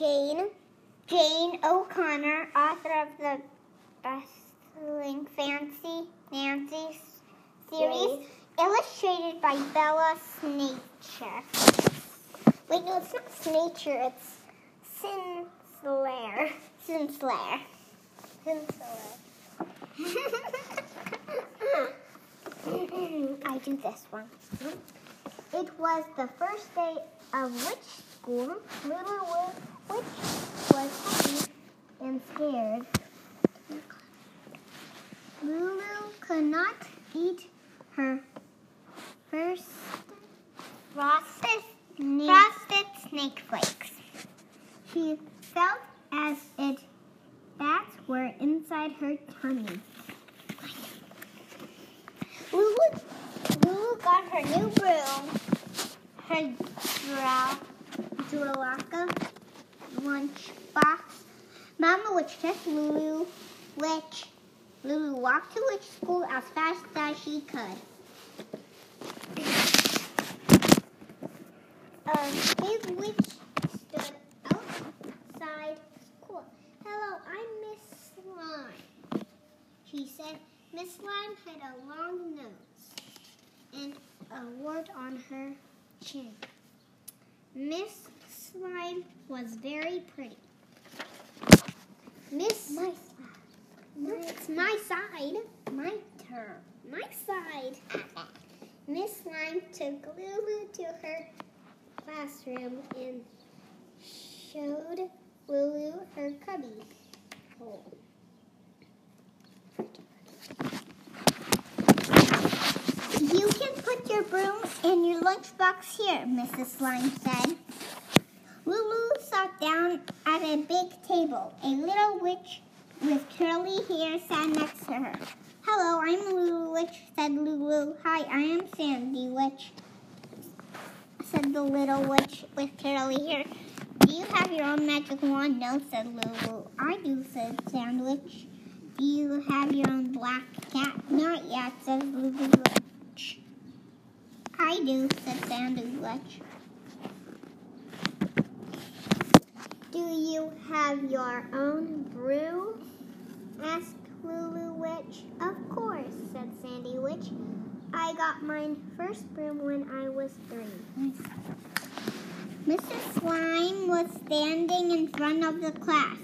Jane Jane O'Connor, author of the best-selling Fancy Nancy series, illustrated by Bella Snature. Wait, no, it's not Snature, it's Sinclair. Sinclair. Sinclair. I do this one. It was the first day of witch school. Little witch was happy and scared. Lulu could not eat her first frosted, frosted snake flakes. She felt as if bats were inside her tummy. Lulu, Lulu got her new broom, her dra, Duralaka lunchbox. Mama Witch took Lulu Witch. Lulu walked to Witch School as fast as she could. A big witch stood outside school. Hello, I'm Miss Slime. She said, Miss Slime had a long nose and a wart on her chin. Miss Slime was very pretty. Miss My slime. It's my side. My turn. My side. Miss Slime took Lulu to her classroom and showed Lulu her cubby hole. You can put your broom in your lunchbox here, Mrs. Slime said. Down at a big table. A little witch with curly hair sat next to her. Hello, I'm Lulu Witch, said Lulu. Hi, I am Sandy Witch, said the little witch with curly hair. Do you have your own magic wand? No, said Lulu. I do, said Sandy Witch. Do you have your own black cat? Not yet, said Lulu Witch. I do, said Sandy Witch. Do you have your own brew? asked Lulu Witch. Of course, said Sandy Witch. I got mine first broom when I was three. Mrs. Slime was standing in front of the class,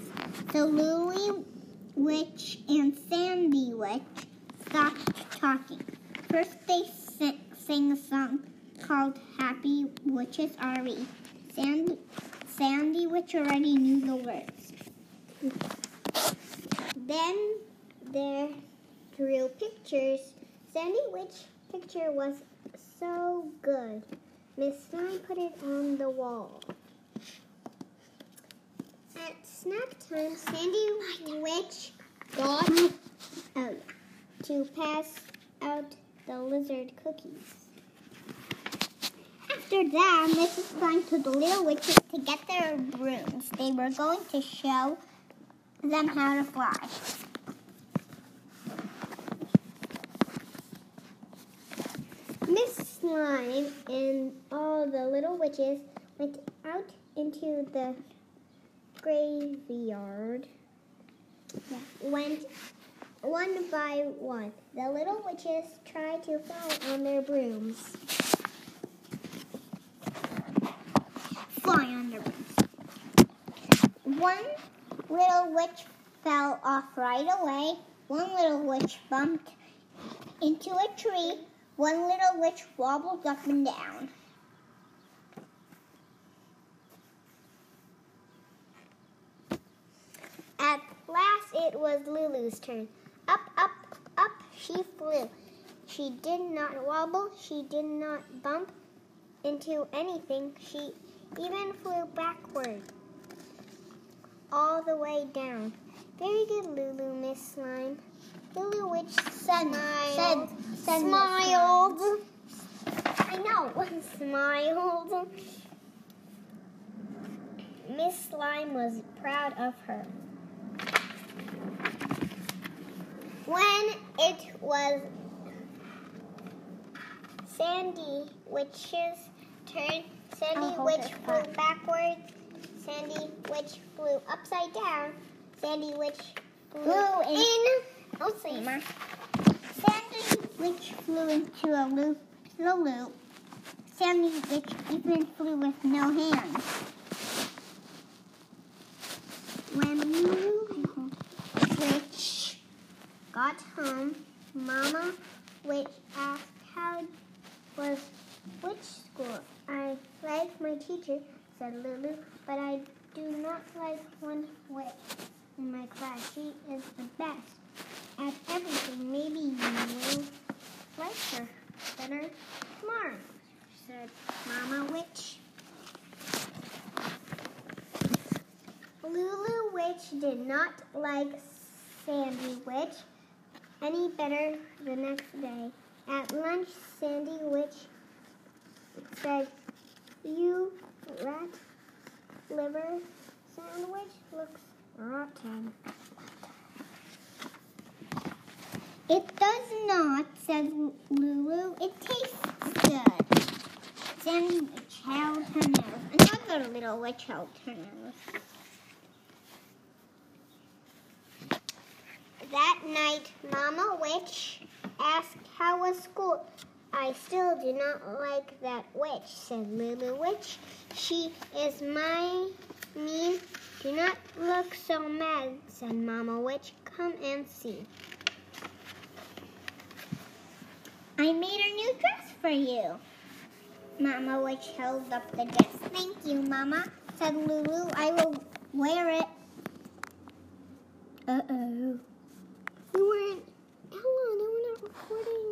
so Lulu Witch and Sandy Witch stopped talking. First, they sang a song called Happy Witches Are We. Sandy, Sandy Witch already knew the words. Then they drew pictures. Sandy Witch picture was so good. Miss Slime put it on the wall. At snack time, Sandy Witch got oh, to pass out the lizard cookies. After that, Mrs. Slime took the little witches to get their brooms. They were going to show them how to fly. Miss Slime and all the little witches went out into the graveyard. Yeah. Went one by one. The little witches tried to fly on their brooms. One little witch fell off right away. One little witch bumped into a tree. One little witch wobbled up and down. At last it was Lulu's turn. Up, up, up she flew. She did not wobble, she did not bump into anything. She even flew backward all the way down. Very good, Lulu, Miss Slime. Lulu Witch said, smiled. Said, said smiled. I know, smiled. Miss Slime was proud of her. When it was Sandy Witch's turn. Sandy I'll Witch flew back. backwards. Sandy Witch flew upside down. Sandy Witch flew Flew in- in. Oh, see. Sandy Witch flew into a loop, slow loop. Sandy Witch even flew with no hands. When Witch got home, Mama Witch asked how was which school. Like my teacher, said Lulu, but I do not like one witch in my class. She is the best at everything. Maybe you will like her better tomorrow, said Mama Witch. Lulu Witch did not like Sandy Witch any better the next day. At lunch, Sandy Witch said, You rat liver sandwich looks rotten. It does not, says Lulu. It tastes good. Sandy Witch held her. Another little witch held her. That night, Mama Witch asked how was school. I still do not like that witch, said Lulu Witch. She is my mean. Do not look so mad, said Mama Witch. Come and see. I made a new dress for you. Mama Witch held up the dress. Thank you, Mama, said Lulu. I will wear it. Uh oh. You weren't. Ella, no, we're not recording.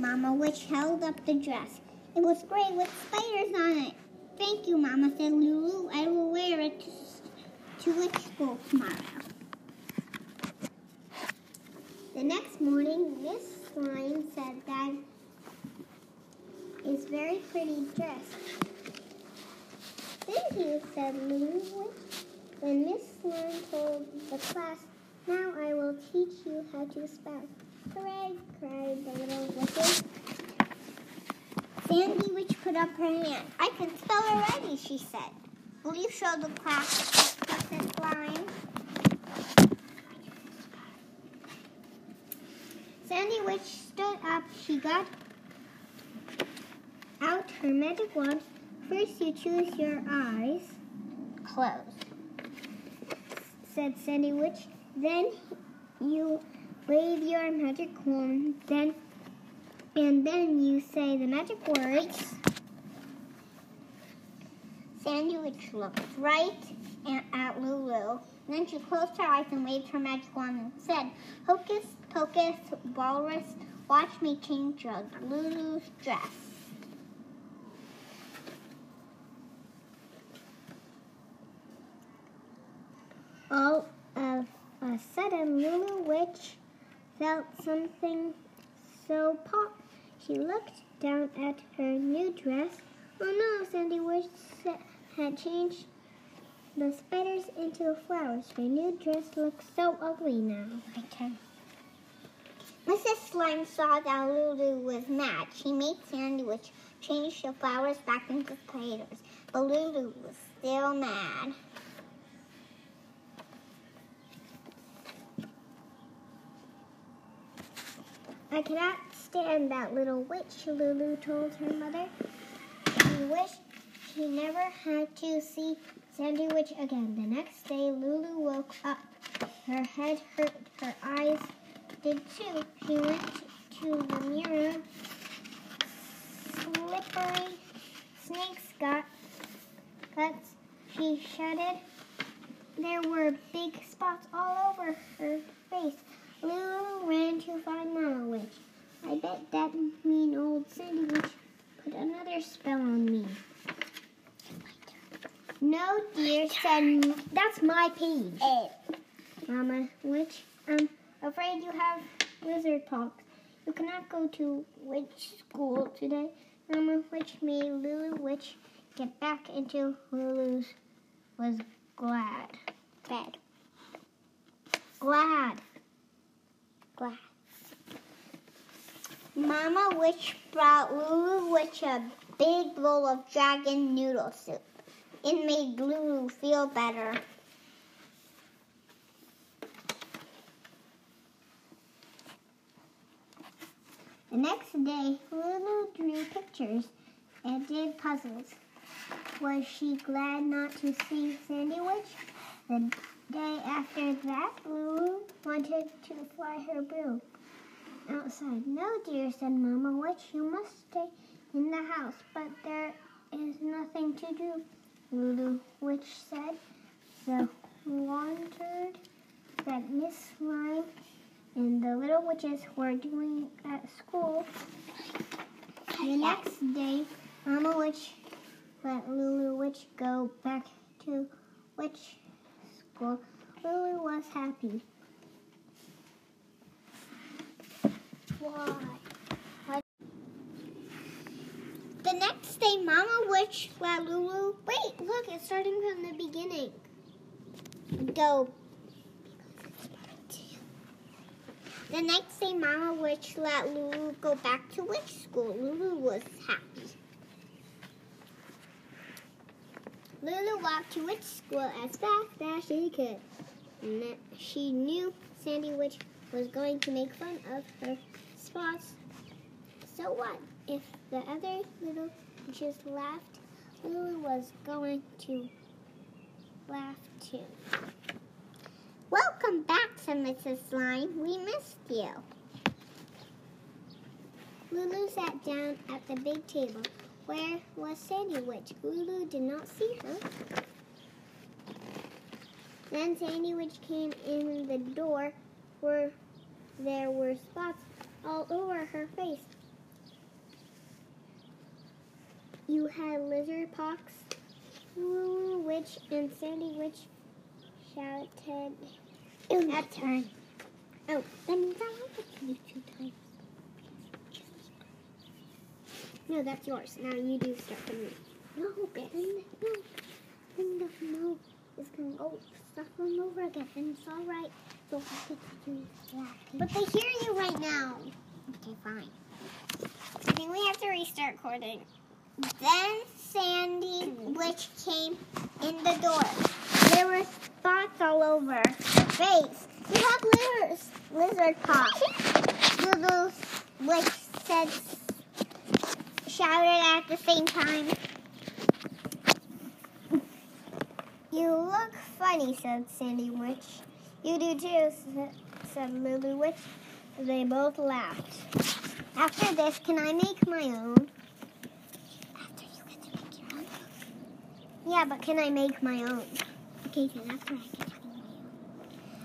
Mama, which held up the dress. It was gray with spiders on it. Thank you, Mama, said Lulu. I will wear it to, to school tomorrow. The next morning, Miss Slime said that is very pretty dress. Thank you, said Lulu. When Miss Slime told the class, now I will teach you how to spell. Hooray, cried the little witches. Sandy Witch put up her hand. I can spell already, she said. Will you show the class, Mrs. Slime? Sandy Witch stood up. She got out her magic wand. First, you choose your eyes closed, said Sandy Witch. Then you wave your magic wand. Then and then you say the magic words. Sandy Witch looked right at, at Lulu. Then she closed her eyes and waved her magic wand and said, Hocus pocus, walrus, watch me change your Lulu's dress. All of a sudden, Lulu Witch felt something so pop. She looked down at her new dress. Oh no, Sandy Witch had changed the spiders into flowers. Her new dress looks so ugly now. My turn. Mrs. Slime saw that Lulu was mad. She made Sandy Witch change the flowers back into spiders, but Lulu was still mad. I cannot stand that little witch, Lulu told her mother. She wished she never had to see Sandy Witch again. The next day, Lulu woke up. Her head hurt, her eyes did too. She went to the mirror. Slippery snakes got guts. She shuddered. There were big spots all over her face. Lulu ran to find Mama Witch. I bet that mean old Sandy Witch put another spell on me. No, dear, said that's my page. Eh. Mama Witch, I'm afraid you have lizard pox. You cannot go to witch school today. Mama Witch made Lulu Witch get back into Lulu's was glad. Bed. Glad. Glad. Mama Witch brought Lulu Witch a big bowl of dragon noodle soup. It made Lulu feel better. The next day, Lulu drew pictures and did puzzles. Was she glad not to see Sandy Witch? The day after that, Lulu wanted to fly her broom outside. No, dear, said Mama Witch, you must stay in the house, but there is nothing to do, Lulu Witch said. The wondered that Miss Slime and the little witches were doing at school. The next day, Mama Witch let Lulu Witch go back to witch school. Lulu was happy. Why? The next day, Mama Witch let Lulu wait. Look, it's starting from the beginning. Go. The next day, Mama Witch let Lulu go back to witch school. Lulu was happy. Lulu walked to witch school as fast as she could. She knew Sandy Witch was going to make fun of her spots. So what? If the other little witches laughed, Lulu was going to laugh too. Welcome back, said Mrs. Slime. We missed you. Lulu sat down at the big table. Where was Sandy Witch? Lulu did not see her. Then Sandy Witch came in the door where there were spots all over her face. You had lizard pox. Lulu Witch and Sandy Witch shouted at her. Oh, that means I want to you two times. No, that's yours. Now you do start from me. No, Ben. No. No, no. It's going to go stuff them over again. And it's all right. You'll have to do that. But they hear you right now. Okay, fine. I think we have to restart recording. Then Sandy Witch came in the door. There were spots all over her face. You have lizard, lizard paws. Lulu Witch said, shouted at the same time. You look funny, said Sandy Witch. You do too, said, Lulu Witch. They both laughed. After this, can I make my own? After you get to make your own? Yeah, but can I make my own? Okay, then after I get to make my own.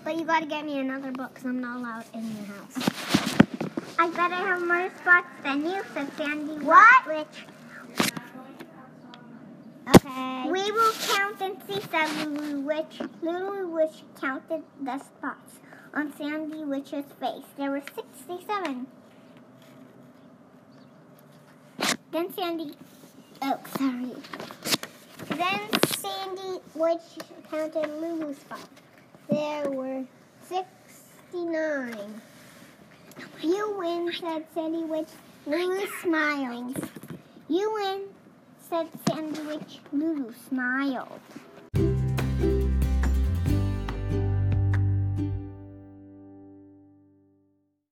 But you gotta get me another book because I'm not allowed in the house. I bet I have more spots than you, said Sandy what? Witch. Okay. We will count and see, said Lulu Witch. Lulu Witch counted the spots on Sandy Witch's face. There were 67. Then Sandy, oh, sorry. Then Sandy Witch counted Lulu's spots. There were 69. You win, said Sandy Witch. Lulu smiled. You win, said Sandy Witch. Lulu smiled.